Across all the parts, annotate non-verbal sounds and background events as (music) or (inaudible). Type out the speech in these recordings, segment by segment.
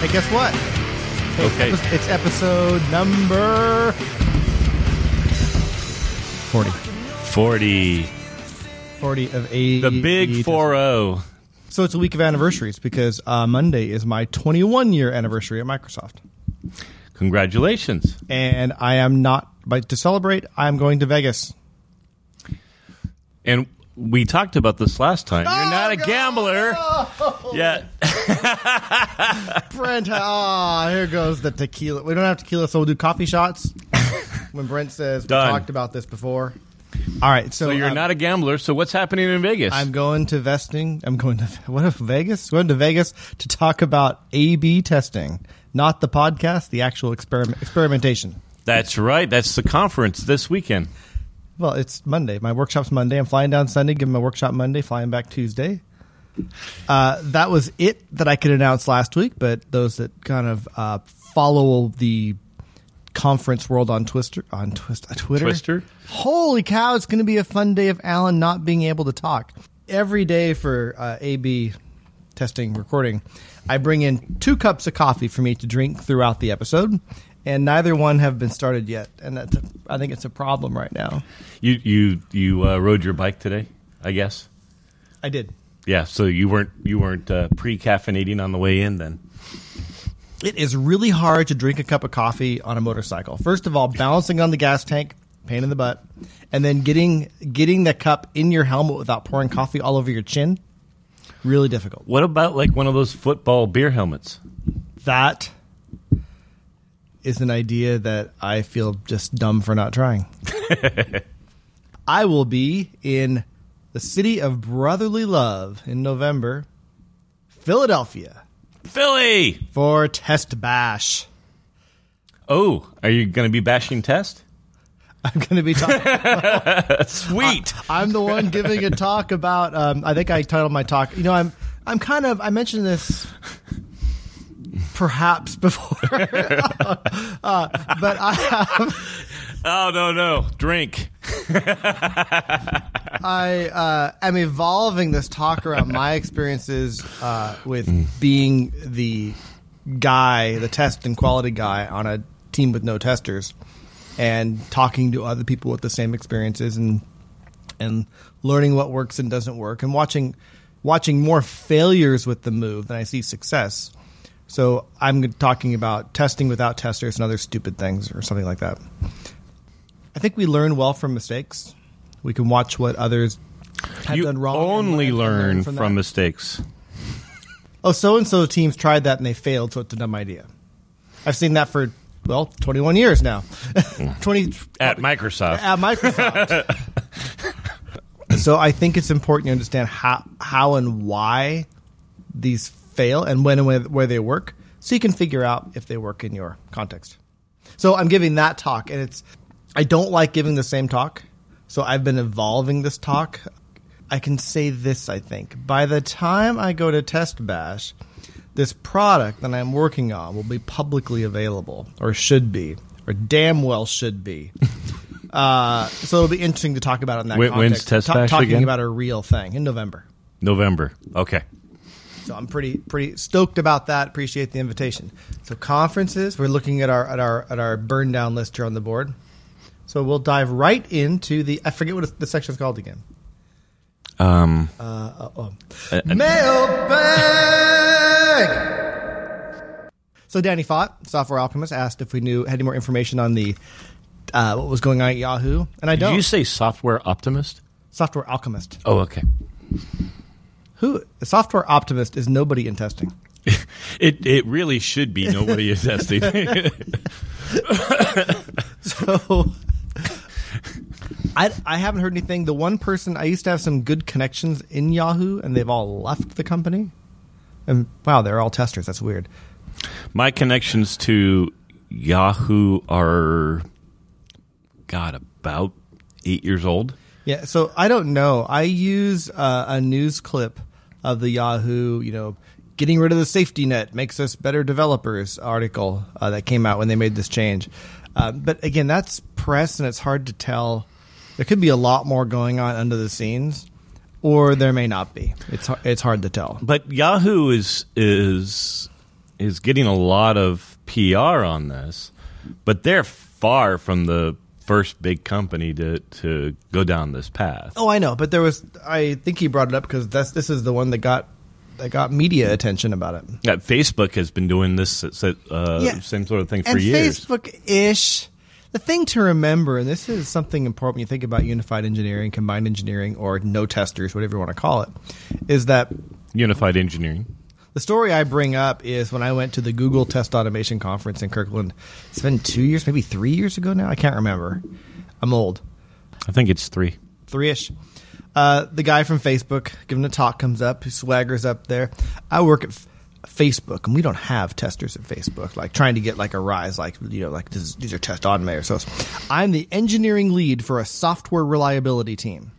Hey, guess what? It's Okay. epi- It's episode number 40. 40. 40 of A. The big 4 0. So it's a week of anniversaries because uh, Monday is my 21 year anniversary at Microsoft. Congratulations. And I am not, but to celebrate, I'm going to Vegas. And we talked about this last time. Oh, You're not a gambler. Yeah. (laughs) Brent, ah, here goes the tequila. We don't have tequila, so we'll do coffee shots. (laughs) when Brent says, we Done. talked about this before. All right, so, So you're um, not a gambler. So what's happening in Vegas? I'm going to vesting. I'm going to (laughs) what if Vegas? Going to Vegas to talk about A/B testing, not the podcast, the actual experiment experimentation. That's right. That's the conference this weekend. Well, it's Monday. My workshop's Monday. I'm flying down Sunday, giving my workshop Monday, flying back Tuesday. Uh, that was it that I could announce last week, but those that kind of uh, follow the conference world on Twister on Twist, uh, Twitter, Twister? Holy cow! It's going to be a fun day of Alan not being able to talk every day for uh, AB testing recording. I bring in two cups of coffee for me to drink throughout the episode, and neither one have been started yet, and that's a, I think it's a problem right now. You you you uh, rode your bike today, I guess. I did. Yeah. So you weren't you weren't uh, pre caffeinating on the way in then. It is really hard to drink a cup of coffee on a motorcycle. First of all, balancing on the gas tank, pain in the butt, and then getting getting the cup in your helmet without pouring coffee all over your chin, really difficult. What about like one of those football beer helmets? That is an idea that I feel just dumb for not trying. (laughs) I will be in the city of brotherly love in November, Philadelphia, Philly. for Test Bash. Oh, are you going to be bashing test? I'm going to be talking. (laughs) Sweet. I'm the one giving a talk about. Um, I think I titled my talk. You know, I'm I'm kind of. I mentioned this perhaps before, (laughs) uh, but I have. oh no no drink. I uh, am evolving this talk around my experiences uh, with being the guy, the test and quality guy on a team with no testers, and talking to other people with the same experiences and and learning what works and doesn't work, and watching watching more failures with the move than I see success. So I'm talking about testing without testers and other stupid things or something like that. I think we learn well from mistakes. We can watch what others have You done wrong. only and learn from, from mistakes. Oh, so and so teams tried that and they failed, so it's a dumb idea. I've seen that for well, 21 years now. (laughs) 20 At Microsoft. at Microsoft. (laughs) so I think it's important to understand how how and why these fail and when and where, they work, so you can figure out if they work in your context. So I'm giving that talk, and it's I don't like giving the same talk, so I've been evolving this talk. I can say this, I think. By the time I go to Test Bash, this product that I'm working on will be publicly available, or should be, or damn well should be. (laughs) uh, so it'll be interesting to talk about it in that When- when's context. Test Ta- Bash talking again? about a real thing in November. November. Okay. So I'm pretty pretty stoked about that. Appreciate the invitation. So conferences, we're looking at our at our at our burn down list here on the board. So we'll dive right into the I forget what the section's called again. Um. Uh, oh. uh, Mailbag. So Danny Faught, Software Alchemist, asked if we knew had any more information on the uh, what was going on at Yahoo, and I did don't. Did you say software optimist? Software Alchemist. Oh, okay. Who? A software optimist is nobody in testing. (laughs) It it really should be nobody in testing. (laughs) So I I haven't heard anything. The one person I used to have some good connections in Yahoo, and they've all left the company. And wow, they're all testers. That's weird. My connections to Yahoo are, God, about eight years old. Yeah, so I don't know. I use uh, a news clip of the Yahoo, you know, getting rid of the safety net makes us better developers article uh, that came out when they made this change. Uh, but again, that's press, and it's hard to tell. There could be a lot more going on under the scenes, or there may not be. It's it's hard to tell. But Yahoo is is is getting a lot of PR on this, but they're far from the first big company to to go down this path. Oh, I know, but there was. I think he brought it up because that's this is the one that got that got media attention about it. Yeah, Facebook has been doing this uh, Yeah. same sort of thing for and years. Facebook ish. The thing to remember, and this is something important when you think about unified engineering, combined engineering, or no testers, whatever you want to call it, is that Unified engineering. The story I bring up is when I went to the Google Test Automation Conference in Kirkland. It's been two years, maybe three years ago now. I can't remember. I'm old. I think it's three. three ish. Uh, the guy from Facebook giving a talk comes up, he swaggers up there. I work at F- Facebook, and we don't have testers at Facebook. Like trying to get like a rise, like you know, like this is, these are test automators. So I'm the engineering lead for a software reliability team.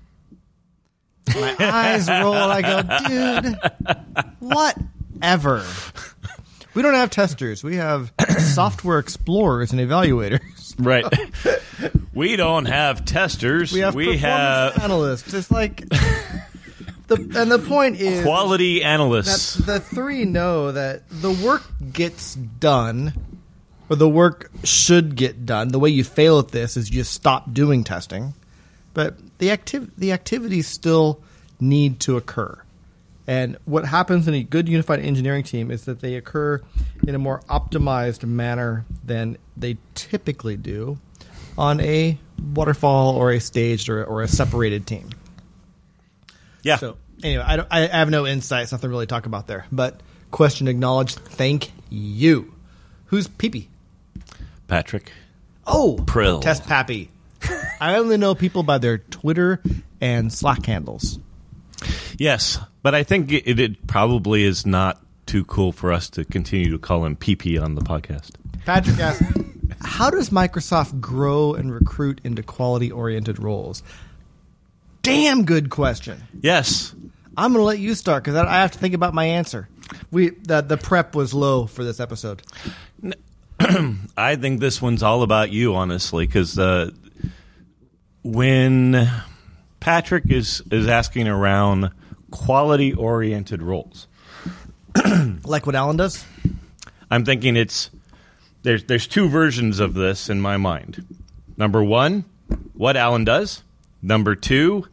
My eyes roll, I go, dude, whatever. We don't have testers. We have (coughs) software explorers and evaluators. Right. (laughs) we don't have testers. We have performance have analysts. It's like (laughs) the and the point is quality that analysts. the three know that the work gets done, or the work should get done. The way you fail at this is you stop doing testing, but the activ- the activities still need to occur. And what happens in a good unified engineering team is that they occur in a more optimized manner than they typically do on a waterfall or a staged or, or a separated team. yeah. So anyway, I, don't, I have no insights, nothing really to talk about there. But question acknowledged. Thank you. Who's Peepee? Patrick. Oh, Prill. Test Pappy. (laughs) I only know people by their Twitter and Slack handles. Yes, but I think it, it probably is not too cool for us to continue to call him PP on the podcast. Patrick asked, (laughs) "How does Microsoft grow and recruit into quality-oriented roles?" Damn good question. Yes. I'm going to let you start because I have to think about my answer. We the the prep was low for this episode. (clears throat) I think this one's all about you, honestly, because uh, when Patrick is is asking around quality oriented roles, (clears throat) Like what Alan does. I'm thinking it's there's there's two versions of this in my mind. Number one, what Alan does. Number two,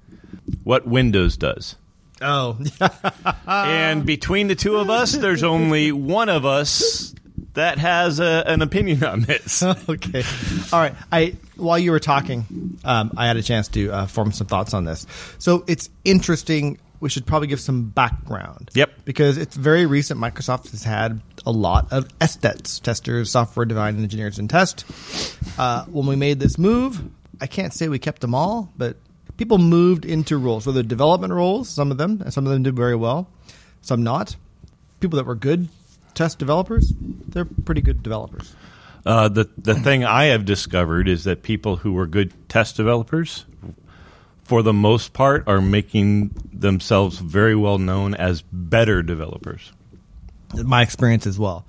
what Windows does. Oh, (laughs) and between the two of us, there's only one of us that has a, an opinion on this. (laughs) okay. All right. I while you were talking, um, I had a chance to uh, form some thoughts on this. So it's interesting. We should probably give some background. Yep. Because it's very recent. Microsoft has had a lot of SDETs, testers, software design engineers and test. Uh, when we made this move, I can't say we kept them all, but people moved into roles, whether development roles, some of them, and some of them did very well, some not. People that were good test developers, they're pretty good developers. Uh, the the thing I have discovered is that people who were good test developers, for the most part, are making themselves very well known as better developers. my experience as well.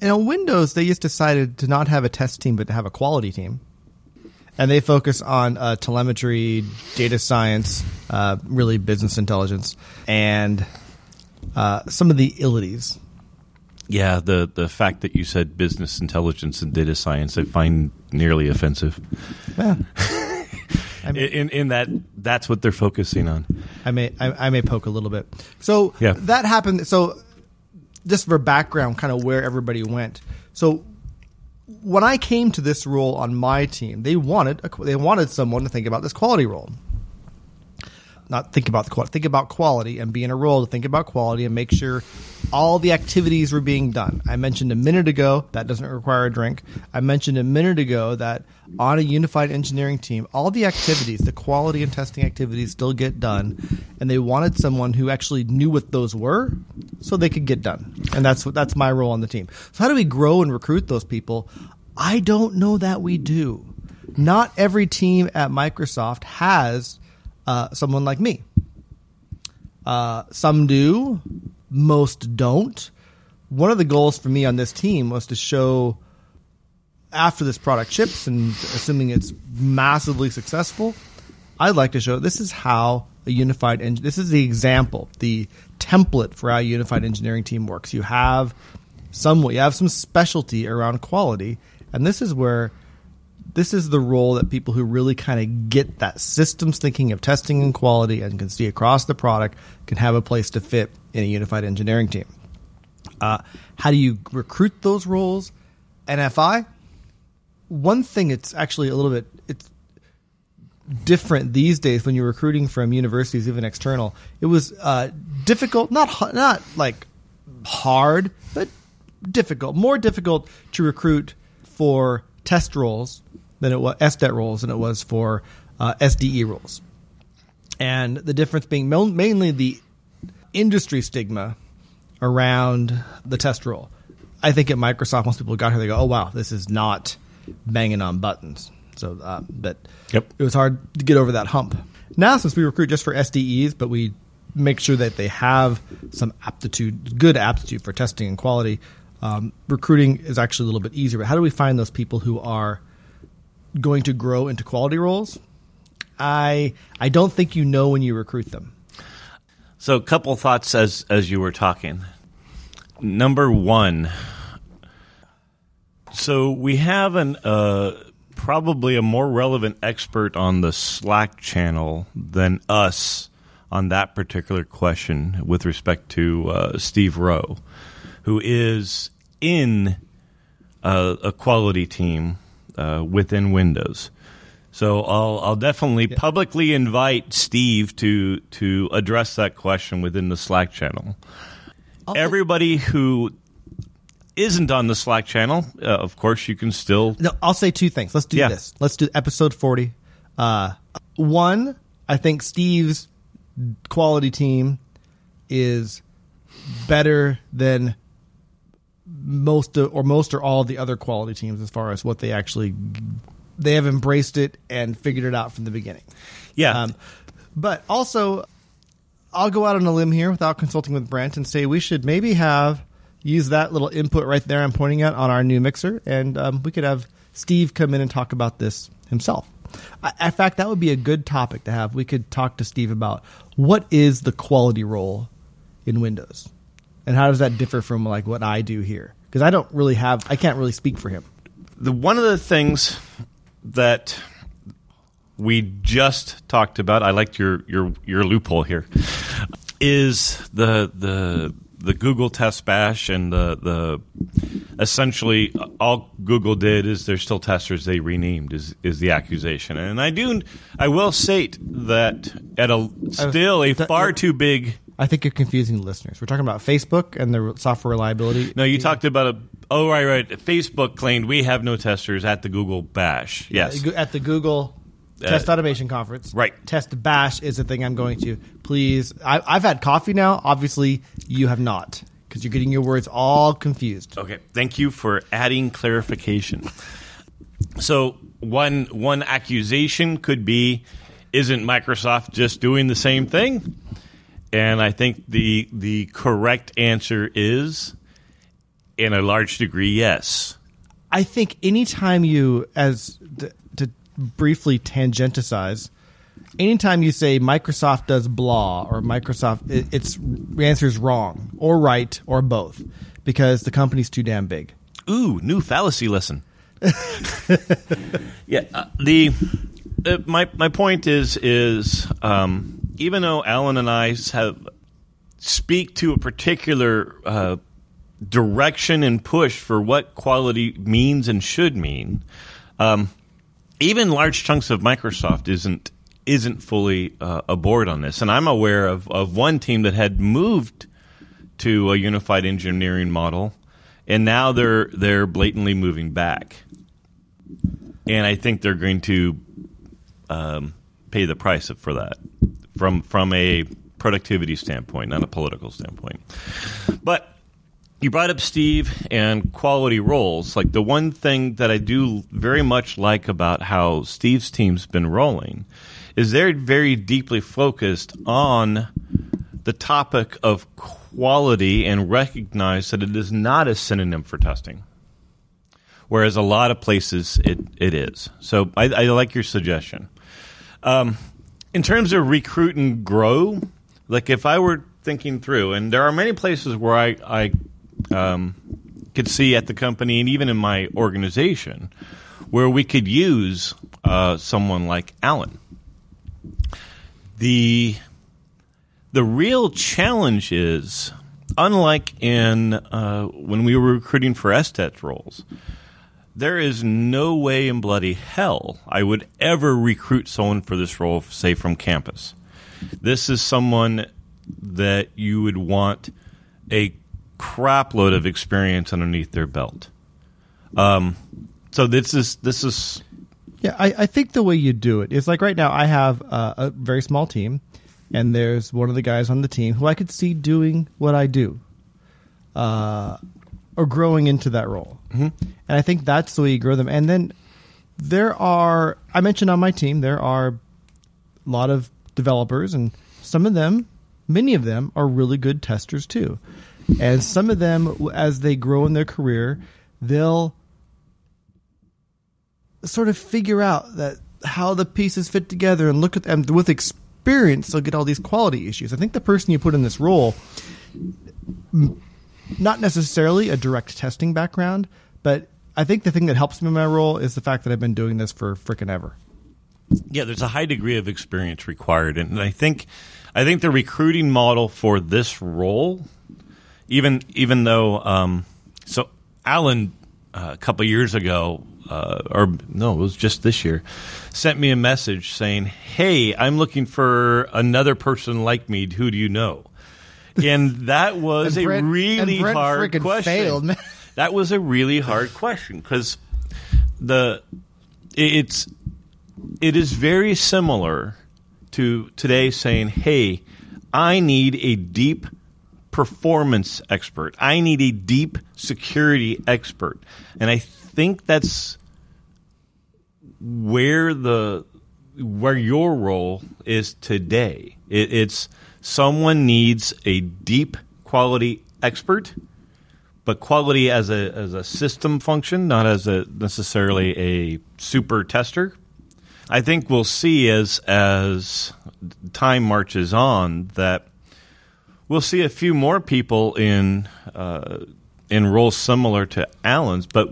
Know, Windows they just decided to not have a test team but to have a quality team, and they focus on uh, telemetry, data science, uh, really business intelligence, and uh, some of the ilities. Yeah, the the fact that you said business intelligence and data science, I find nearly offensive. Yeah. (laughs) I mean, In in that that's what they're focusing on. I may I, I may poke a little bit. So Yeah. that happened. So just for background, kind of where everybody went. So when I came to this role on my team, they wanted a, they wanted someone to think about this quality role. Not think about the quality, think about quality, and be in a role to think about quality and make sure all the activities were being done. I mentioned a minute ago that doesn't require a drink. I mentioned a minute ago that on a unified engineering team, all the activities, the quality and testing activities, still get done, and they wanted someone who actually knew what those were, so they could get done. And that's what that's my role on the team. So how do we grow and recruit those people? I don't know that we do. Not every team at Microsoft has uh, someone like me. Uh, some do, most don't. One of the goals for me on this team was to show after this product ships and assuming it's massively successful, I'd like to show this is how a unified engine. This is the example, the template for how a unified engineering team works. You have some you have some specialty around quality, and this is where this is the role that people who really kind of get that systems thinking of testing and quality and can see across the product can have a place to fit in a unified engineering team. Uh, how do you recruit those roles? NFI. One thing it's actually a little bit it's different these days when you're recruiting from universities, even external. It was uh, difficult, not not like hard, but difficult, more difficult to recruit for test roles than it was SDET roles than it was for uh, SDE roles. And the difference being mainly the industry stigma around the test role. I think at Microsoft, most people got here, they go, "Oh wow, this is not banging on buttons." So, uh, but yep. it was hard to get over that hump. Now, since we recruit just for SDEs, but we make sure that they have some aptitude, good aptitude for testing and quality, um, recruiting is actually a little bit easier. But how do we find those people who are going to grow into quality roles? I I don't think you know when you recruit them. So, a couple thoughts as as you were talking. Number one, so we have an uh, probably a more relevant expert on the Slack channel than us on that particular question with respect to uh, Steve Rowe, who is in a, a quality team uh, within Windows. So I'll I'll definitely yeah. publicly invite Steve to to address that question within the Slack channel. I'll Everybody who isn't on the Slack channel, uh, of course, you can still. No, I'll say two things. Let's do yeah. this. Let's do episode forty. Uh, one, I think Steve's quality team is better than most of, or most or all of the other quality teams as far as what they actually they have embraced it and figured it out from the beginning. Yeah. Um, but also, I'll go out on a limb here without consulting with Brent and say we should maybe have use that little input right there I'm pointing at on our new mixer, and um, we could have Steve come in and talk about this himself. I, in fact, that would be a good topic to have. We could talk to Steve about what is the quality role in Windows, and how does that differ from like what I do here? Because I don't really have, I can't really speak for him. The one of the things that we just talked about. I liked your your your loophole here. Is the the the Google Test Bash and the the essentially all Google did is they're still testers they renamed is is the accusation. And I do I will state that at a still a far too big I think you're confusing listeners. We're talking about Facebook and the software reliability. No, you talked about a. Oh, right, right. Facebook claimed we have no testers at the Google Bash. Yes, at the Google uh, Test Automation Conference. Right. Test Bash is the thing I'm going to. Please, I, I've had coffee now. Obviously, you have not because you're getting your words all confused. Okay. Thank you for adding clarification. So one one accusation could be, isn't Microsoft just doing the same thing? And I think the the correct answer is, in a large degree, yes. I think anytime you, as to, to briefly tangenticize, anytime you say Microsoft does blah or Microsoft, it, it's the answer is wrong or right or both because the company's too damn big. Ooh, new fallacy lesson. (laughs) yeah, uh, the uh, my my point is is um, even though Alan and I have speak to a particular uh, direction and push for what quality means and should mean, um, even large chunks of Microsoft isn't isn't fully uh, aboard on this. And I'm aware of, of one team that had moved to a unified engineering model, and now they're they're blatantly moving back. And I think they're going to um, pay the price for that from from a productivity standpoint, not a political standpoint. But you brought up Steve and quality roles. Like the one thing that I do very much like about how Steve's team's been rolling is they're very deeply focused on the topic of quality and recognize that it is not a synonym for testing. Whereas a lot of places it, it is. So I, I like your suggestion. Um, in terms of recruit and grow, like if I were thinking through, and there are many places where I, I um, could see at the company and even in my organization where we could use uh, someone like Alan. The the real challenge is, unlike in uh, when we were recruiting for SDET roles, there is no way in bloody hell I would ever recruit someone for this role, say from campus. This is someone that you would want a crapload of experience underneath their belt. Um, so this is this is Yeah, I, I think the way you do it is like right now. I have a very small team, and there's one of the guys on the team who I could see doing what I do, uh, or growing into that role. Mm-hmm. And I think that's the way you grow them. And then there are I mentioned on my team there are a lot of developers, and some of them, many of them, are really good testers too. And some of them, as they grow in their career, they'll sort of figure out that how the pieces fit together and look at them with experience they'll get all these quality issues i think the person you put in this role not necessarily a direct testing background but i think the thing that helps me in my role is the fact that i've been doing this for frickin' ever yeah, there's a high degree of experience required, and I think I think the recruiting model for this role, even even though um, so Alan uh, a couple years ago, uh, or no, it was just this year, sent me a message saying, "Hey, I'm looking for another person like me. Who do you know?" And that was And a really Brent hard question. failed. (laughs) That was a really hard question because the it's it is very similar to today saying, "Hey, I need a deep performance expert. I need a deep security expert." And I think that's where the where your role is today. It, it's someone needs a deep quality expert, but quality as a as a system function, not as a necessarily a super tester. I think we'll see as as time marches on that we'll see a few more people in uh, in roles similar to Alan's, but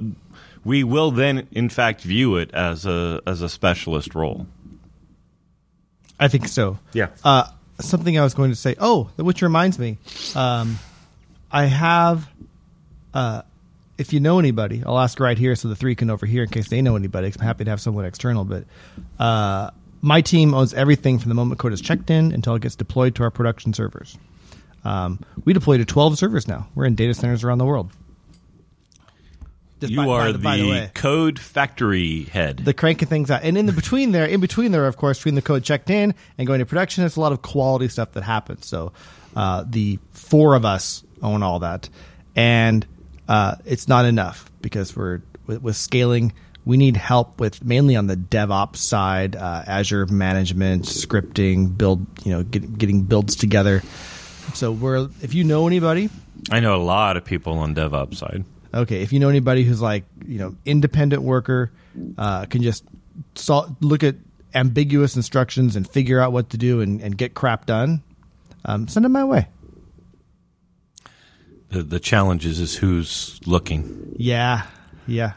we will then, in fact, view it as a as a specialist role. i think so Yeah. uh, something i was going to say. Oh which reminds me um, i have uh, if you know anybody i'll ask right here so the three can overhear in case they know anybody. i'm happy to have someone external but uh, my team owns everything from the moment code is checked in until it gets deployed to our production servers. Um, we deploy to 12 servers now. We're in data centers around the world Just you by- by are the- by the the, way. code factory head. the cranking things out. And in the between there, in between there, of course, between the code checked in and going to production, there's a lot of quality stuff that happens. So uh, the four of us own all that, and uh, it's not enough because we're with, with scaling. We need help with mainly on the DevOps side, uh, Azure management, scripting, build. You know, get, getting builds together. So we're if you know anybody, I know a lot of people on DevOps side. Okay, if you know anybody who's like you know independent worker, uh, can just sol- look at ambiguous instructions and figure out what to do and, and get crap done, um, send them my way. The, the challenge is, is who's looking. Yeah, yeah.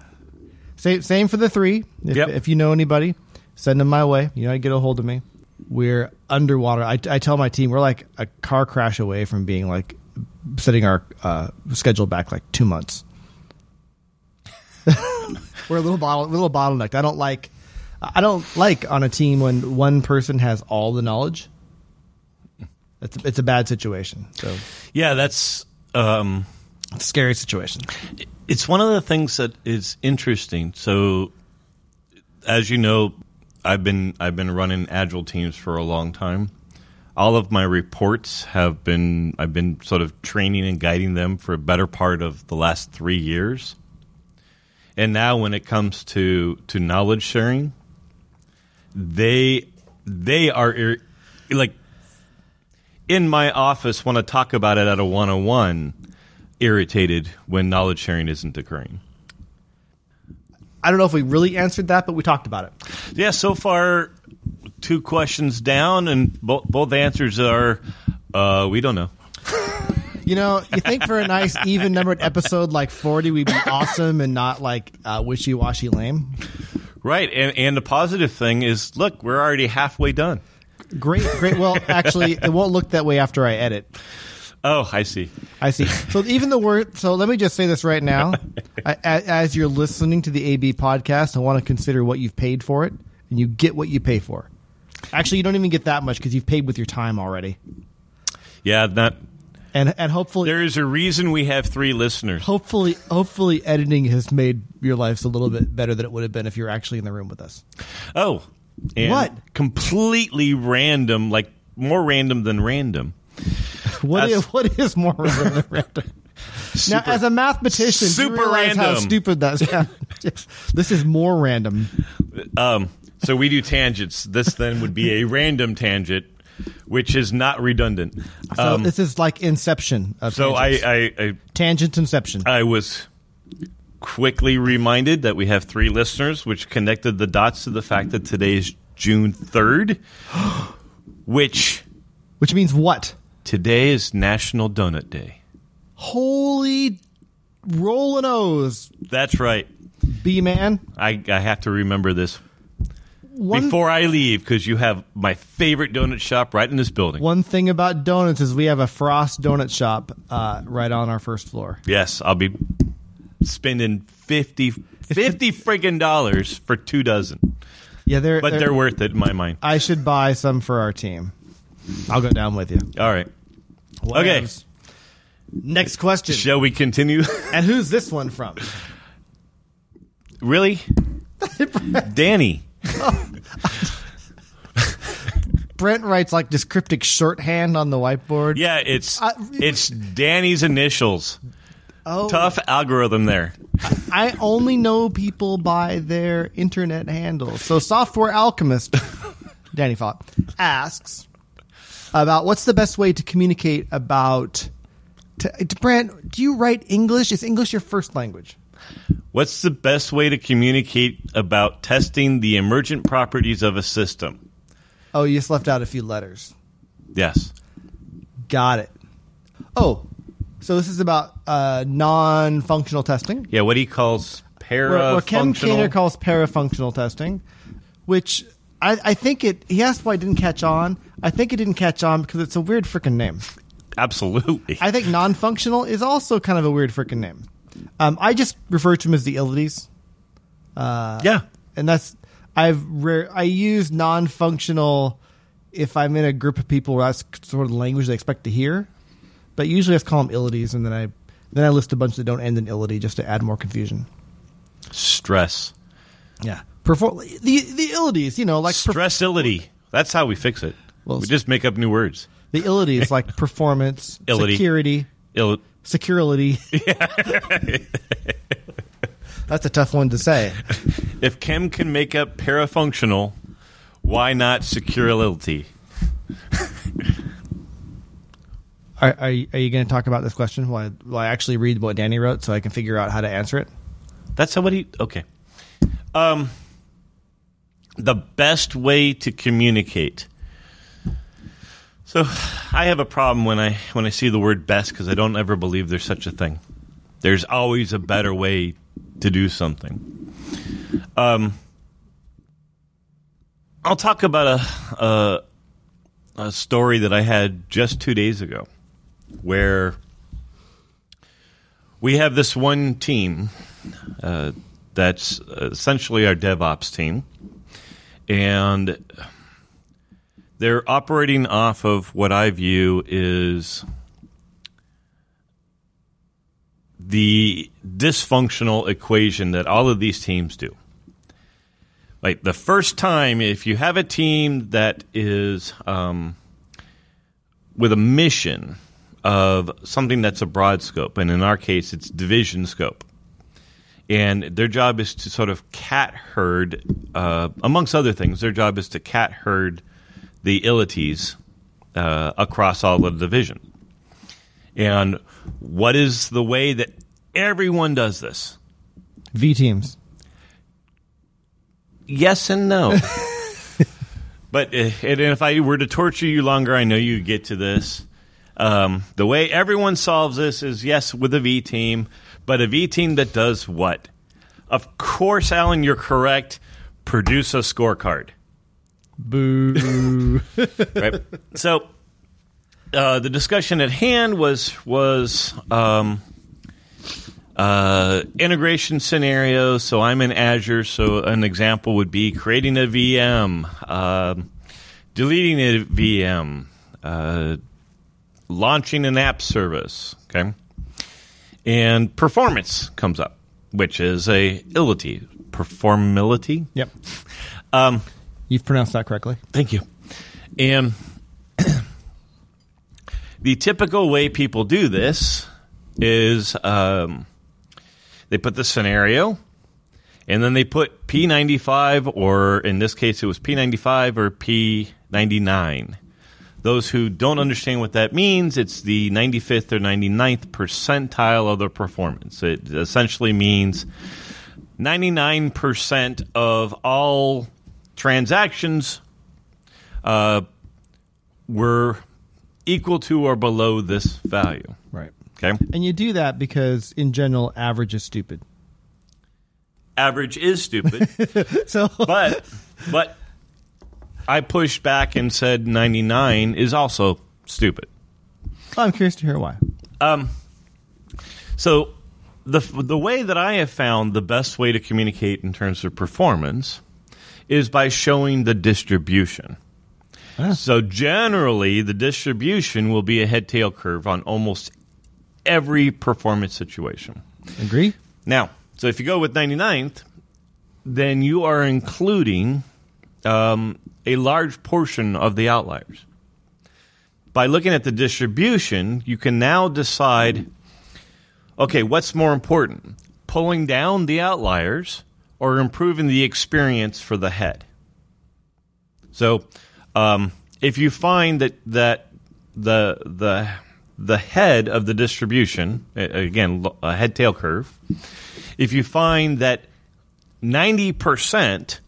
Same same for the three. If, Yep. if you know anybody, send them my way. You know, I get a hold of me. We're underwater. I, I tell my team we're like a car crash away from being like setting our uh, schedule back like two months. (laughs) we're a little bottle, little bottlenecked. I don't like. I don't like on a team when one person has all the knowledge. It's it's a bad situation. So Yeah, that's um, it's a scary situation. it's one of the things that is interesting. So, as you know, I've been I've been running agile teams for a long time. All of my reports have been I've been sort of training and guiding them for a better part of the last three years. And now, when it comes to to knowledge sharing, they they are ir- like in my office want to talk about it at a one on one irritated when knowledge sharing isn't occurring. I don't know if we really answered that, but we talked about it. Yeah, so far two questions down, and both both answers are uh, we don't know. You know, you think for a nice even numbered episode like 40, we'd be awesome and not like uh, wishy washy lame. Right, and and the positive thing is, look, we're already halfway done. Great, great. Well, actually, it won't look that way after I edit. Oh, I see. I see. So even the word. So let me just say this right now. (laughs) I, as you're listening to the AB podcast, I want to consider what you've paid for it, and you get what you pay for. Actually, you don't even get that much because you've paid with your time already, Yeah, that and and hopefully, there is a reason we have three listeners. hopefully, hopefully, editing has made your lives a little bit better than it would have been if you were actually in the room with us. Oh, and What? Completely random, like more random than random. (laughs) What? What is more random than random? (laughs) now, as a mathematician, do you super realize how random. stupid that (laughs) sounds. this is more random. Um, so we do tangents. This then would be a random tangent, which is not redundant. So Um, this is like Inception. Of so I. I, I tangent Inception. I was quickly reminded that we have three listeners, which connected the dots to the fact that today is June 3rd, (gasps) which Which means what? today is National Donut Day. Holy rolling O's, That's right. B man. I, I have to remember this One before I leave because you have my favorite donut shop right in this building. one thing about donuts is we have a Frost donut shop uh, right on our first floor. Yes, I'll be spending 50, 50 friggin' dollars for two dozen. Yeah, they're But they're worth it in my mind. I should buy some for our team. I'll go down with you. All right. Okay. Whatevs. Next question. Shall we continue? (laughs) and who's this one from? really? (laughs) Danny. Brent writes like this cryptic shorthand on the whiteboard. Yeah, it's it's Danny's initials. Oh, Tough algorithm there. I only know people by their internet handles. So, Software Alchemist, (laughs) Danny Faught, asks about what's the best way to communicate about. To, to Brent, do you write English? Is English your first language? What's the best way to communicate about testing the emergent properties of a system? Oh, you just left out a few letters. Yes. Got it. Oh, so this is about uh, non-functional testing. Yeah, what he calls Where, where Ken. Kaner calls parafunctional testing, which I, I think it. He asked why it didn't catch on. I think it didn't catch on because it's a weird freaking name. Absolutely. I think non-functional is also kind of a weird freaking name. Um, I just refer to them as the ilities, yeah. and that's I've rare, I use non-functional if I'm in a group of people where that's sort of the language they expect to hear. But usually I just call them ilities, and then I then I list a bunch that don't end in ility just to add more confusion. Stress. Yeah, Perform the the ilities, you know, like perf- Stressility. That's how we fix it. Well, we just make up new words. the ilities like (laughs) performance, Ility. security, Ill- security. (laughs) That's a tough one to say. if Cem can make up parafunctional, why not security? Are, are you, are you going to talk about this question while I, while I actually read what Danny wrote so I can figure out how to answer it? That's somebody. Okay. Um, the best way to communicate. So, I have a problem when I when I see the word best because I don't ever believe there's such a thing. There's always a better way to do something. Um, I'll talk about a, a a story that I had just two days ago, where we have this one team uh, that's essentially our DevOps team, and they're operating off of what I view is the dysfunctional equation that all of these teams do. Like the first time, if you have a team that is um, with a mission of something that's a broad scope, and in our case, it's division scope, and their job is to sort of cat herd, uh, amongst other things, their job is to cat herd the ilities uh, across all of the division. And what is the way that everyone does this? V teams. Yes and no. (laughs) but uh, and if I were to torture you longer, I know you get to this. Um, the way everyone solves this is yes, with a V team, but a V team that does what? Of course, Alan, you're correct. Produce a scorecard. Boo. (laughs) right? So uh, the discussion at hand was was um, uh, integration scenarios. So I'm in Azure. So an example would be creating a VM, um, deleting a VM, uh, launching an app service. Okay, and performance comes up, which is a ility performability. yep. Um, You've pronounced that correctly. Thank you. And the typical way people do this is um, they put the scenario and then they put P95, or in this case, it was P95 or P99. Those who don't understand what that means, it's the 95th or 99th percentile of the performance. It essentially means 99% of all transactions uh, were equal to or below this value. Right. Okay. And you do that because, in general, average is stupid. Average is stupid, (laughs) So, (laughs) but but I pushed back and said 99 is also stupid. I'm curious to hear why. Um, so the the way that I have found the best way to communicate in terms of performance is by showing the distribution. Ah. So generally, the distribution will be a head tail curve on almost every performance situation. Agree? Now, so if you go with 99th, then you are including um, a large portion of the outliers. By looking at the distribution, you can now decide okay, what's more important? Pulling down the outliers or improving the experience for the head? So, um, if you find that, that the, the, the head of the distribution, again, a head tail curve, if you find that 90%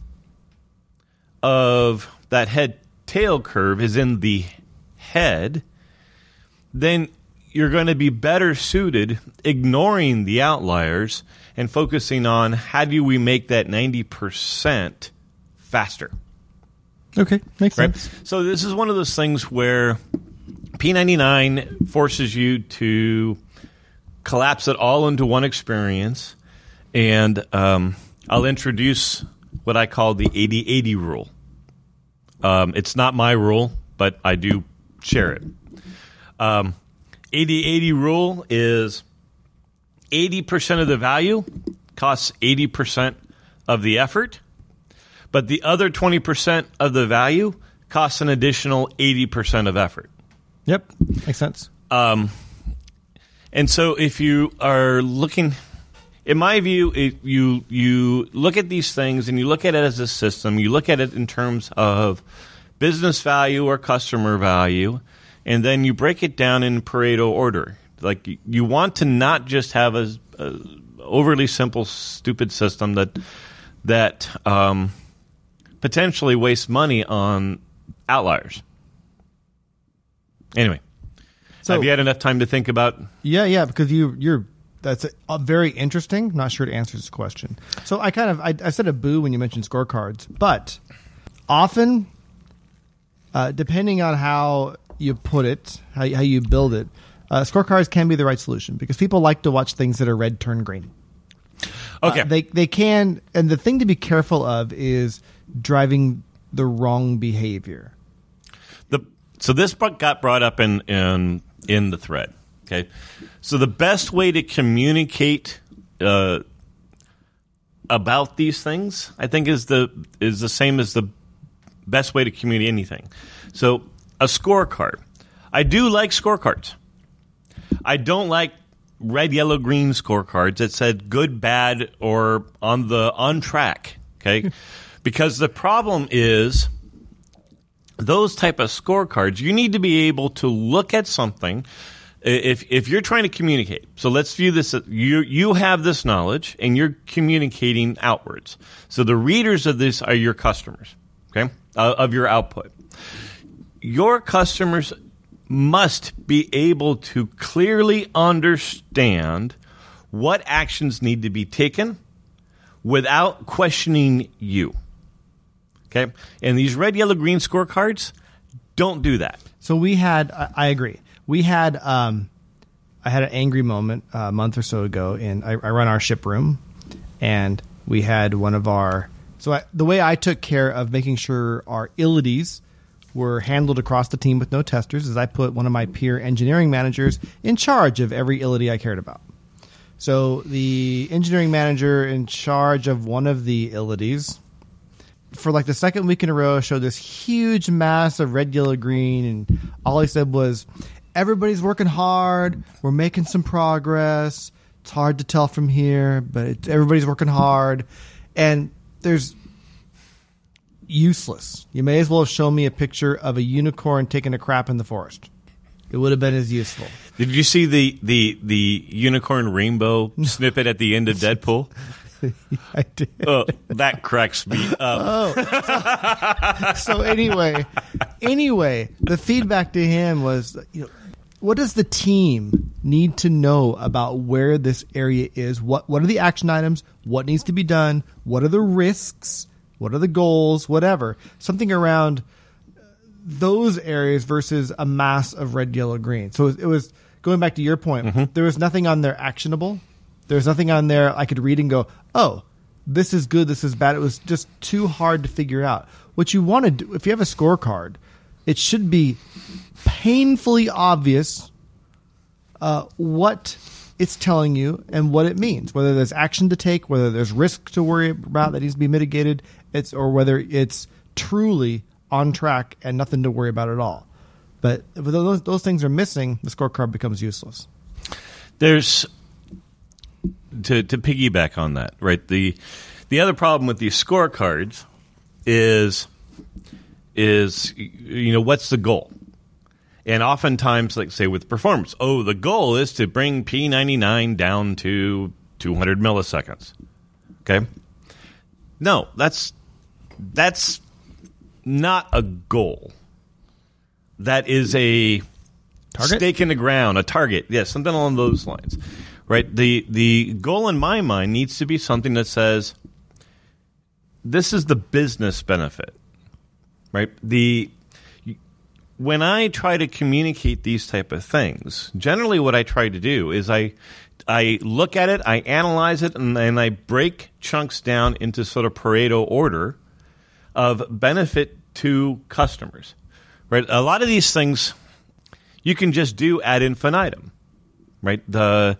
of that head tail curve is in the head, then you're going to be better suited ignoring the outliers and focusing on how do we make that 90% faster. Okay, makes Right. sense. So this is one of those things where P99 forces you to collapse it all into one experience, and um, I'll introduce what I call the 80-80 rule. Um, it's not my rule, but I do share it. Um, 80-80 rule is 80% of the value costs 80% of the effort but the other 20% of the value costs an additional 80% of effort. Yep, makes sense. Um, and so if you are looking, in my view, it, you, you look at these things and you look at it as a system, you look at it in terms of business value or customer value, and then you break it down in Pareto order. Like you, want to not just have a, a overly simple, stupid system that that um, potentially wastes money on outliers. Anyway, So- have you had enough time to think about? Yeah, yeah, because you you're that's a, a very interesting. Not sure it answers this question. So I kind of I, I said a boo when you mentioned scorecards, but often, uh, depending on how you put it, how how you build it, uh, scorecards can be the right solution because people like to watch things that are red turn green. Okay, Uh, they they can, and the thing to be careful of is driving the wrong behavior. the so this got brought up in in in the thread. Okay, so the best way to communicate uh, about these things, I think, is the is the same as the best way to communicate anything. So a scorecard. I do like scorecards. I don't like red, yellow, green scorecards that said good, bad, or on the on track. Okay, (laughs) because the problem is those type of scorecards, you need to be able to look at something. If if you're trying to communicate, so let's view this. You you have this knowledge and you're communicating outwards. So the readers of this are your customers, okay, uh, of your output. Your customers must be able to clearly understand what actions need to be taken without questioning you. Okay? And these red, yellow, green scorecards don't do that. So we had, I, agree. We had, um, I had an angry moment a month or so ago, and I, I run our ship room, and we had one of our. So I, the way I took care of making sure our ilities were handled across the team with no testers as I put one of my peer engineering managers in charge of every ility I cared about. So the engineering manager in charge of one of the ilities for like the second week in a row showed this huge mass of red, yellow, green, and all he said was, "Everybody's working hard. We're making some progress. It's hard to tell from here, but everybody's working hard." And there's useless. You may as well have shown me a picture of a unicorn taking a crap in the forest. It would have been as useful. Did you see the the the unicorn rainbow (laughs) snippet at the end of Deadpool? (laughs) I did. Oh, that cracks me up. Oh. so anyway, anyway, the feedback to him was, you know, what does the team need to know about where this area is? What what are the action items? What needs to be done? What are the risks? What are the goals? Whatever. Something around those areas versus a mass of red, yellow, green. So it was going back to your point. There was nothing on there actionable. There was nothing on there I could read and go, "Oh, this is good. This is bad." It was just too hard to figure out. What you want to do, if you have a scorecard, it should be painfully obvious uh, what it's telling you and what it means. Whether there's action to take, whether there's risk to worry about that needs to be mitigated, it's or whether it's truly on track and nothing to worry about at all. But if those, those things are missing, the scorecard becomes useless. There's to to piggyback on that, right? The the other problem with these scorecards is is you know what's the goal? And oftentimes, like say with performance, oh, the goal is to bring P99 down to 200 milliseconds. Okay, no, that's that's not a goal. That is a Target? stake in the ground, a target. Yes, something along those lines. Right? The the goal in my mind needs to be something that says this is the business benefit. Right? The when I try to communicate these type of things, generally what I try to do is I I look at it, I analyze it, and, and I break chunks down into sort of Pareto order of benefit to customers. Right? A lot of these things you can just do ad infinitum. Right? The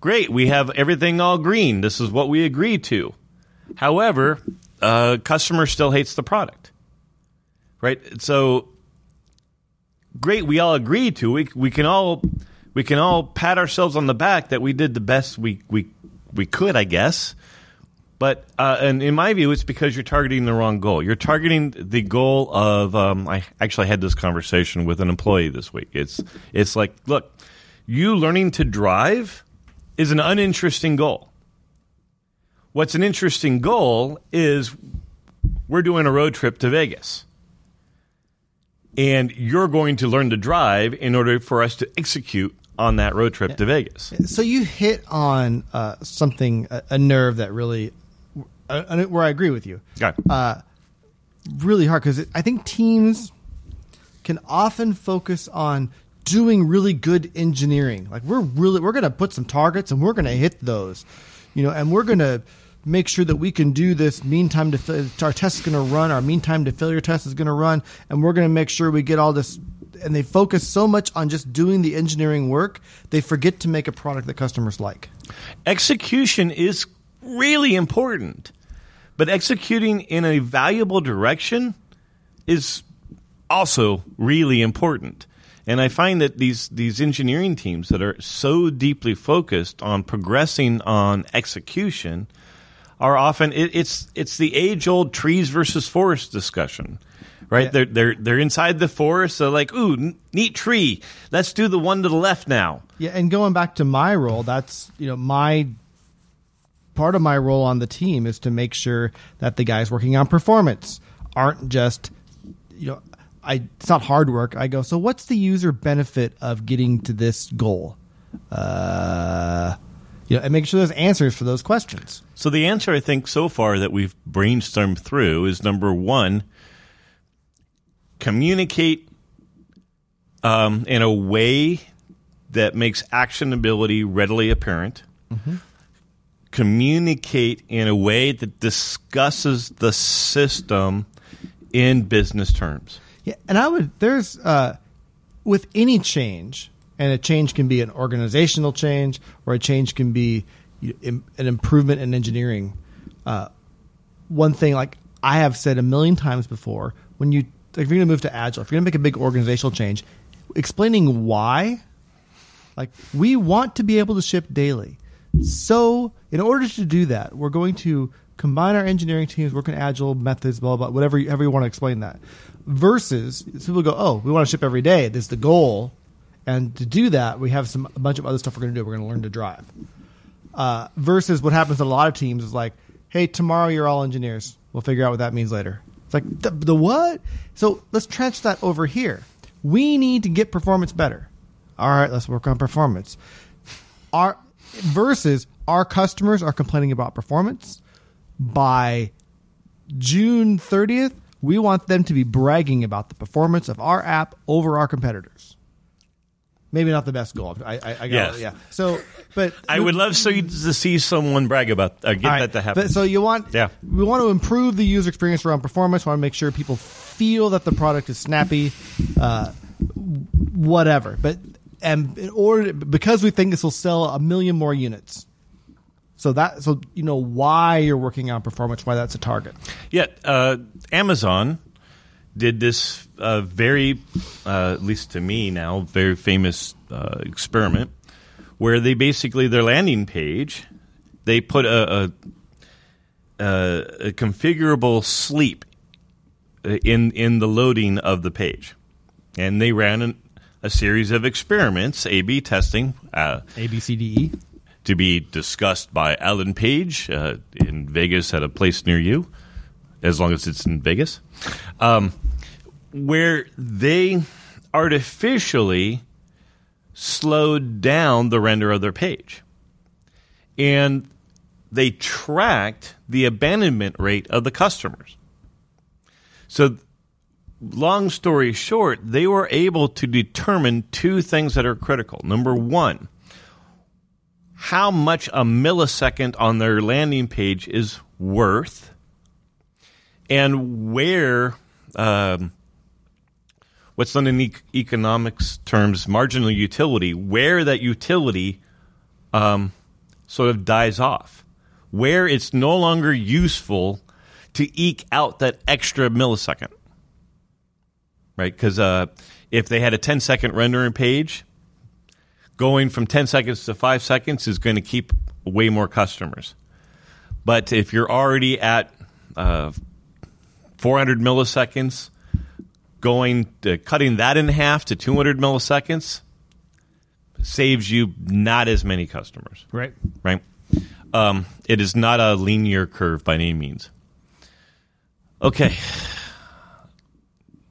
great, we have everything all green. This is what we agreed to. However, uh, customer still hates the product. Right? So great, we all agreed to. We we can all we can all pat ourselves on the back that we did the best we we we could, I guess. But uh, and in my view, it's because you're targeting the wrong goal. You're targeting the goal of. Um, I actually had this conversation with an employee this week. It's it's like, look, you learning to drive is an uninteresting goal. What's an interesting goal is we're doing a road trip to Vegas. And you're going to learn to drive in order for us to execute on that road trip to Vegas. So you hit on uh, something, a, a nerve that really, uh, where I agree with you. Uh, really hard because I think teams can often focus on doing really good engineering. Like we're really we're going to put some targets and we're going to hit those, you know, and we're going to make sure that we can do this mean time to our test is going to run, our mean time to failure test is going to run, and we're going to make sure we get all this. And they focus so much on just doing the engineering work, they forget to make a product that customers like. execution is really important, but executing in a valuable direction is also really important. And I find that these these engineering teams that are so deeply focused on progressing on execution are often it, it's it's the age old trees versus forest discussion. Right, Yeah. they're they're they're inside the forest. So like, ooh, n- neat tree. Let's do the one to the left now. Yeah, and going back to my role, that's you know my part of my role on the team is to make sure that the guys working on performance aren't just you know I it's not hard work. I go, so what's the user benefit of getting to this goal? Uh, you know, and make sure there's answers for those questions. So the answer I think so far that we've brainstormed through is number one, communicate um, in a way that makes actionability readily apparent. Communicate in a way that discusses the system in business terms. Yeah, and I would there's uh, with any change, and a change can be an organizational change, or a change can be an improvement in engineering. Uh, one thing, like I have said a million times before, when you if you're going to move to agile, if you're going to make a big organizational change, explaining why, like we want to be able to ship daily. So, in order to do that, we're going to combine our engineering teams, work in agile methods, blah blah, blah whatever you, you want to explain that. Versus so people go, oh, we want to ship every day. This is the goal, and to do that, we have some a bunch of other stuff we're going to do. We're going to learn to drive. Uh, versus what happens to a lot of teams is like, hey, tomorrow you're all engineers. We'll figure out what that means later. It's like the, the what? So let's trench that over here. We need to get performance better. All right, let's work on performance. Our versus our customers are complaining about performance by June 30th, we want them to be bragging about the performance of our app over our competitors. Maybe not the best goal. I, I, I got Yes. yeah. So, but (laughs) I would love so to see someone brag about uh, get right, that to happen. but- so you want, Yeah. we want to improve the user experience around performance. We want to make sure people feel that the product is snappy, uh, whatever. But and in order, because we think this will sell a million more units. So that, so you know why you're working on performance, why that's a target. Yeah, uh, Amazon did this uh, very, uh, at least to me now, very famous uh, experiment where they basically their landing page they put a, a, a, configurable sleep in in the loading of the page, and they ran an, a series of experiments, A/B testing. Uh, A B C D E. to be discussed by Alan Page uh, in Vegas at a place near you, as long as it's in Vegas, um, where they artificially slowed down the render of their page. And they tracked the abandonment rate of the customers. So, long story short, they were able to determine two things that are critical. Number one, how much a millisecond on their landing page is worth and where um, what's done in e- economics terms marginal utility where that utility um, sort of dies off where it's no longer useful to eke out that extra millisecond right because uh, if they had a 10 second rendering page going from 10 seconds to 5 seconds is going to keep way more customers. But if you're already at uh, 400 milliseconds, going to cutting that in half to 200 milliseconds saves you not as many customers, Right. right? Um, it is not a linear curve by any means. Okay.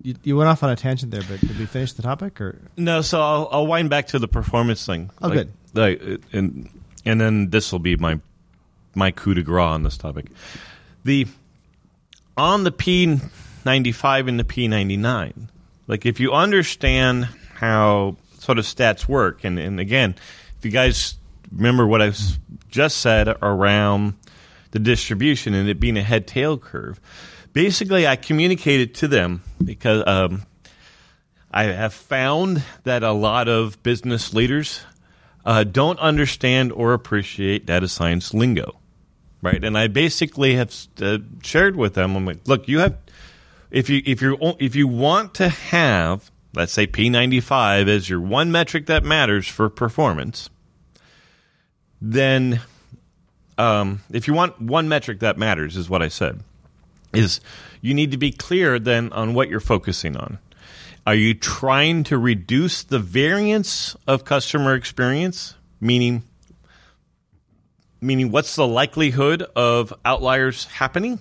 You, you went off on a tangent there, but did we finish the topic or? No, so I'll, I'll wind back to the performance thing. Oh, Like- good. Like, and and then this will be my my coup de grace on this topic. The on the P ninety five and the P ninety nine. Like if you understand how sort of stats work, and, and again, if you guys remember what I just said around the distribution and it being a head tail curve, basically I communicated to them because um, I have found that a lot of business leaders uh, don't understand or appreciate data science lingo, right? And I basically have uh, shared with them. I'm like, look, you have if you if you if you want to have let's say P95 as your one metric that matters for performance, then um, if you want one metric that matters, is what I said, is you need to be clear then on what you're focusing on. Are you trying to reduce the variance of customer experience? Meaning, meaning what's the likelihood of outliers happening?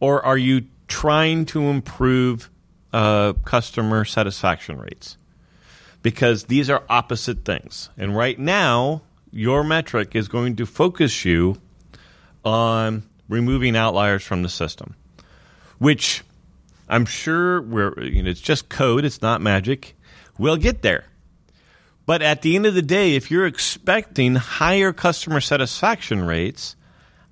Or are you trying to improve uh, customer satisfaction rates because these are opposite things. And right now, your metric is going to focus you on removing outliers from the system, which I'm sure we're, you know, it's just code, it's not magic. We'll get there. But at the end of the day, if you're expecting higher customer satisfaction rates,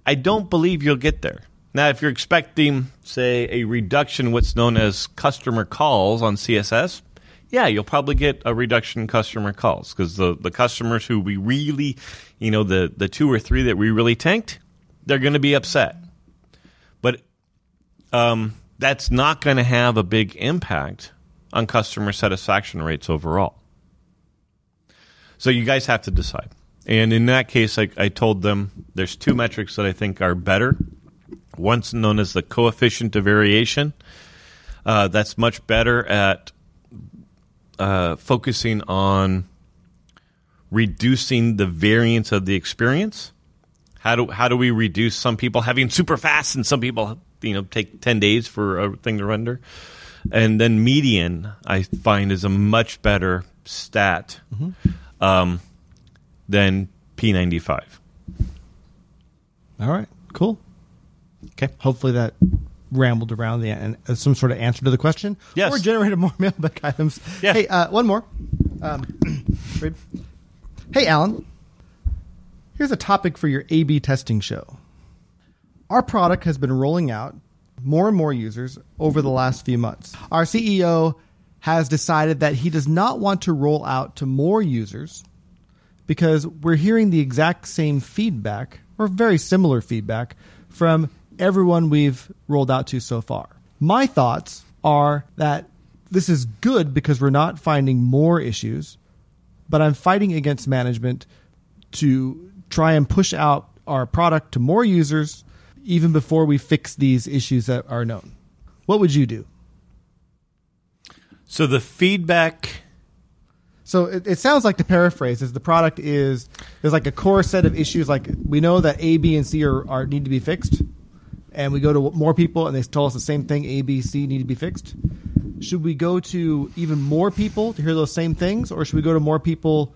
I don't believe you'll get there. Now, if you're expecting, say, a reduction what's known as customer calls on CSS, yeah, you'll probably get a reduction in customer calls because the, the customers who we really, you know, the, the two or three that we really tanked, they're going to be upset. But um, that's not going to have a big impact on customer satisfaction rates overall. So you guys have to decide. And in that case, I, I told them there's two metrics that I think are better. One's known as the coefficient of variation. Uh, that's much better at uh, focusing on reducing the variance of the experience. How do how do we reduce some people having super fast and some people you know take ten days for a thing to render? And then median, I find, is a much better stat um, than P95. All right, cool. Okay. Hopefully that rambled around the and uh, some sort of answer to the question. Yes. Or generated more (laughs) mailbag items. Yeah. Hey, uh, one more. Um, (clears throat) hey, Alan. Here's a topic for your A/B testing show. Our product has been rolling out more and more users over the last few months. Our CEO has decided that he does not want to roll out to more users because we're hearing the exact same feedback or very similar feedback from everyone we've rolled out to so far. My thoughts are that this is good because we're not finding more issues, but I'm fighting against management to try and push out our product to more users even before we fix these issues that are known. What would you do? So the feedback. So it, it sounds like to paraphrase is the product is there's like a core set of issues like we know that A, B, and C are, are need to be fixed, and we go to more people and they tell us the same thing A, B, C need to be fixed. Should we go to even more people to hear those same things, or should we go to more people,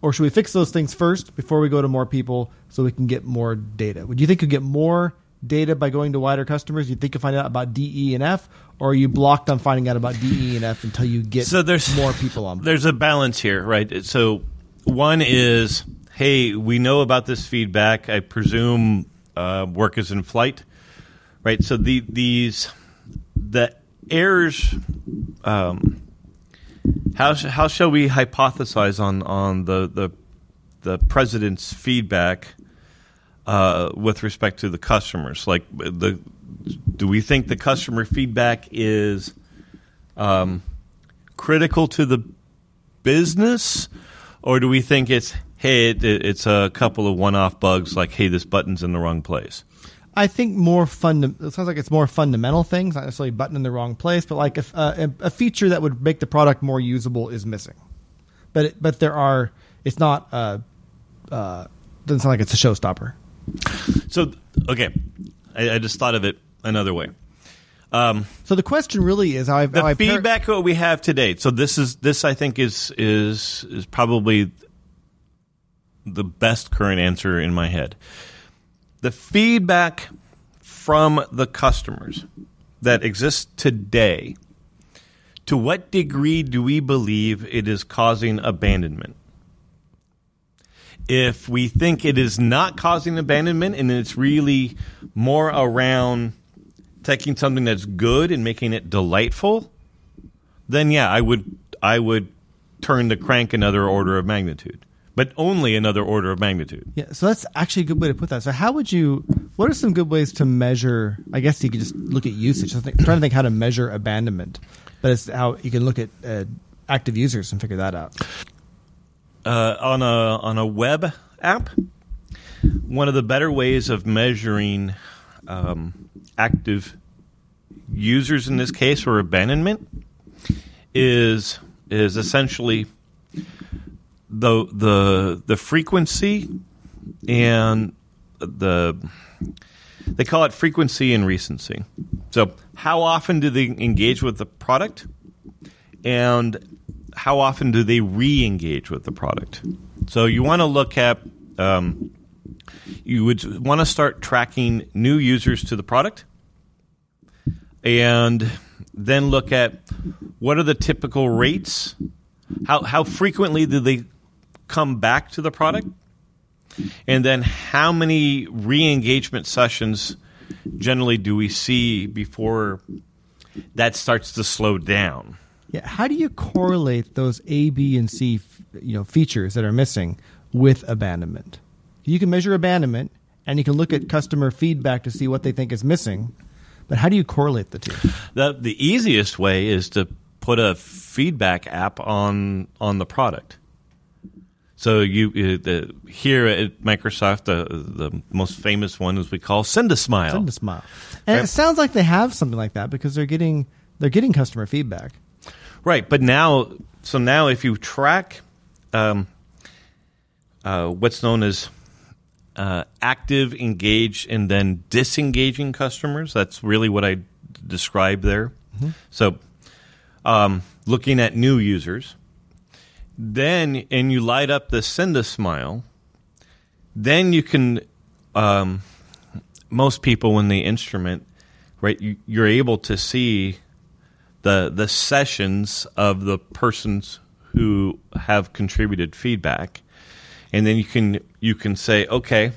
or should we fix those things first before we go to more people so we can get more data? Would you think you get more data by going to wider customers? You think you find out about D, E, and F, or are you blocked on finding out about D, E, and F until you get So there's more people on? board? There's a balance here, right? So one is, hey, we know about this feedback. I presume uh, work is in flight, right? So the these the errors. Um, how sh- how shall we hypothesize on on the the the president's feedback uh, with respect to the customers? Like the do we think the customer feedback is um, critical to the business, or do we think it's hey, it, it's a couple of one-off bugs like hey, this button's in the wrong place? I think more funda- It sounds like it's more fundamental things, not necessarily button in the wrong place, but like if, uh, a, a feature that would make the product more usable is missing. But it, but there are. It's not. Uh, uh, doesn't sound like it's a showstopper. So okay, I, I just thought of it another way. Um, So the question really is how I the how I par- feedback what we have today. So this is this I think is is is probably the best current answer in my head. The feedback from the customers that exists today. To what degree do we believe it is causing abandonment? If we think it is not causing abandonment and it's really more around taking something that's good and making it delightful, then yeah, I would I would turn the crank another order of magnitude, but only another order of magnitude. Yeah, so that's actually a good way to put that. So how would you? What are some good ways to measure? I guess you could just look at usage. I'm trying to think how to measure abandonment, but it's how you can look at uh, active users and figure that out. Uh, on a on a web app, one of the better ways of measuring um, active users in this case or abandonment is is essentially the the the frequency and the they call it frequency and recency. So, how often do they engage with the product, and how often do they re-engage with the product? So, you want to look at um, you would want to start tracking new users to the product, and then look at what are the typical rates. How how frequently do they come back to the product? And then how many re-engagement sessions generally do we see before that starts to slow down? Yeah, how do you correlate those A, B, and C, you know, features that are missing with abandonment? You can measure abandonment, and you can look at customer feedback to see what they think is missing. But how do you correlate the two? The the easiest way is to put a feedback app on on the product. So you uh, the, here at Microsoft, the the most famous one is we call Send a Smile. Send a smile, and Right. it sounds like they have something like that because they're getting they're getting customer feedback. Right, but now, so now if you track um, uh, what's known as uh, active, engaged, and then disengaging customers, that's really what I d- described there. So, um, looking at new users, then and you light up the send a smile, then you can. Um, most people, when they instrument, right, you, you're able to see the the sessions of the persons who have contributed feedback and then you can you can say okay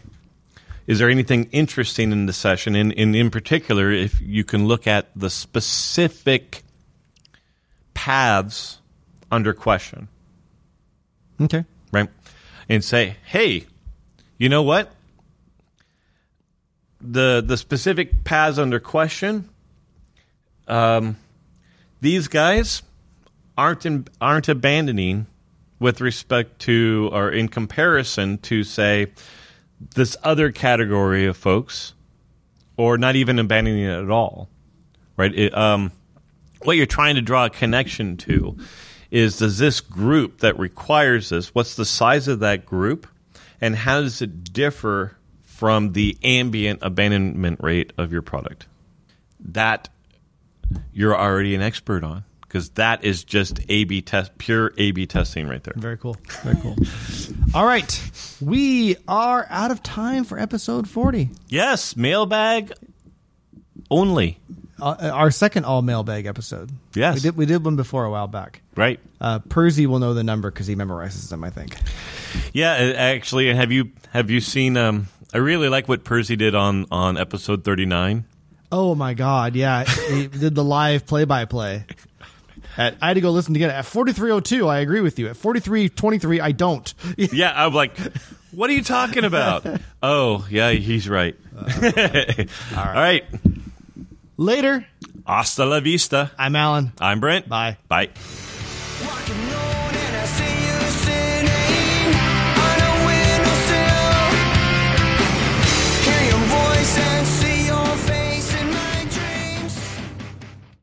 is there anything interesting in the session and, and in particular if you can look at the specific paths under question Okay, right. And say hey you know what? The the specific paths under question um, these guys aren't in, aren't abandoning with respect to or in comparison to say this other category of folks or not even abandoning it at all. Right? It, um, what you're trying to draw a connection to is does this group that requires this what's the size of that group and how does it differ from the ambient abandonment rate of your product that you're already an expert on because that is just A/B test, pure A/B testing right there. very cool, very cool. All right, we are out of time for episode forty. Yes, mailbag only. Uh, our second all mailbag episode. Yes. we did we did one before a while back. Right? Uh, Percy will know the number because he memorizes them. I think. Yeah, uh, actually, have you have you seen? Um, I really like what Percy did on on episode thirty nine. Oh my god, yeah, he (laughs) did the live play by play. At I had to go listen to at forty three oh two. I agree with you. At forty three twenty three, I don't. (laughs) Yeah, I'm like, what are you talking about? (laughs) oh, yeah, he's right. All right. Later. Hasta la vista. I'm Alan. I'm Brent. Bye. Bye.